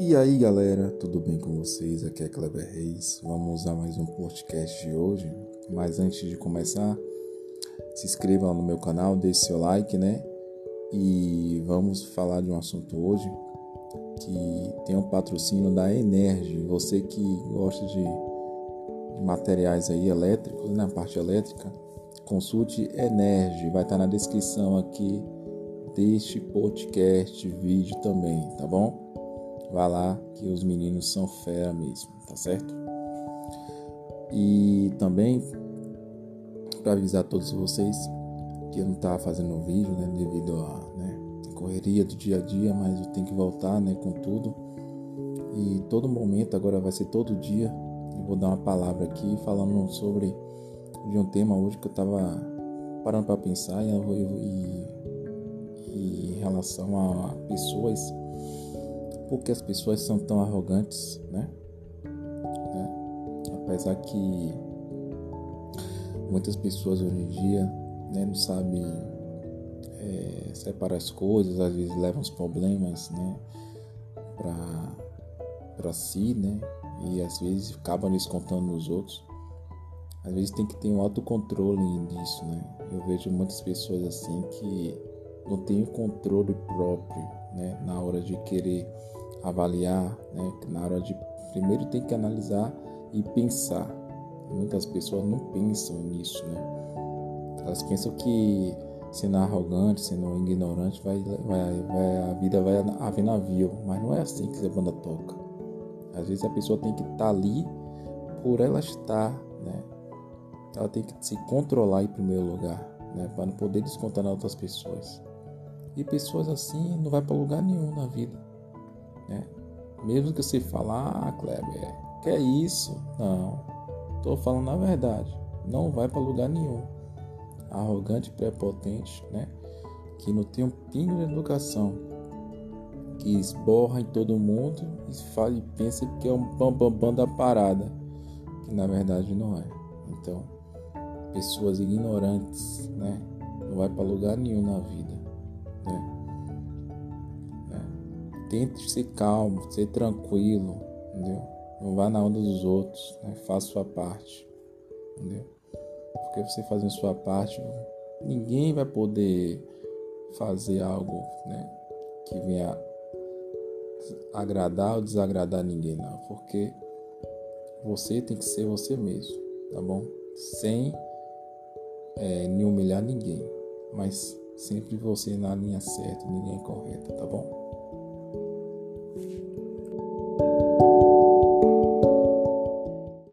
E aí galera, tudo bem com vocês? Aqui é Kleber Reis. Vamos a mais um podcast de hoje. Mas antes de começar, se inscreva no meu canal, deixe seu like, né? E vamos falar de um assunto hoje que tem um patrocínio da Energy. Você que gosta de, materiais aí elétricos, na né? parte elétrica, consulte Energy. Vai estar na descrição aqui deste podcast, vídeo também, tá bom? Vá lá que os meninos são fera mesmo, tá certo? E também para avisar todos vocês que eu não tava fazendo vídeo, né, devido a né, correria do dia a dia, mas eu tenho que voltar, né, com tudo. E todo momento agora vai ser todo dia. Eu vou dar uma palavra aqui falando sobre de um tema hoje que eu tava parando para pensar e, e, e em relação a pessoas por que as pessoas são tão arrogantes, né? É. Apesar que muitas pessoas hoje em dia né, não sabem é, separar as coisas, às vezes levam os problemas né, para si, né? E às vezes acabam descontando nos outros. Às vezes tem que ter um autocontrole disso, né? Eu vejo muitas pessoas assim que não têm o controle próprio, né? Na hora de querer avaliar, né? Na hora de primeiro tem que analisar e pensar. Muitas pessoas não pensam nisso, né? Elas pensam que sendo arrogante, sendo ignorante, vai, vai, vai, a vida vai haver navio, mas não é assim que a banda toca. Às vezes a pessoa tem que estar tá ali por ela estar, né? Ela tem que se controlar em primeiro lugar, né? Para não poder descontar nas outras pessoas. E pessoas assim não vai para lugar nenhum na vida. Né? Mesmo que você fale, ah, Kleber, que é isso? Não, estou falando a verdade. Não vai para lugar nenhum. Arrogante, prepotente, né? Que não tem um pingo de educação, que esborra em todo mundo e fala e pensa que é um bambambam bam, bam da parada, que na verdade não é. Então, pessoas ignorantes, né? Não vai para lugar nenhum na vida, né? Tente ser calmo, ser tranquilo, entendeu? Não vá na onda dos outros, né? faça sua parte, entendeu? Porque você fazendo sua parte, ninguém vai poder fazer algo, né? Que venha agradar ou desagradar ninguém, não. Porque você tem que ser você mesmo, tá bom? Sem é, nem humilhar ninguém, mas sempre você na linha certa, ninguém correta, tá bom?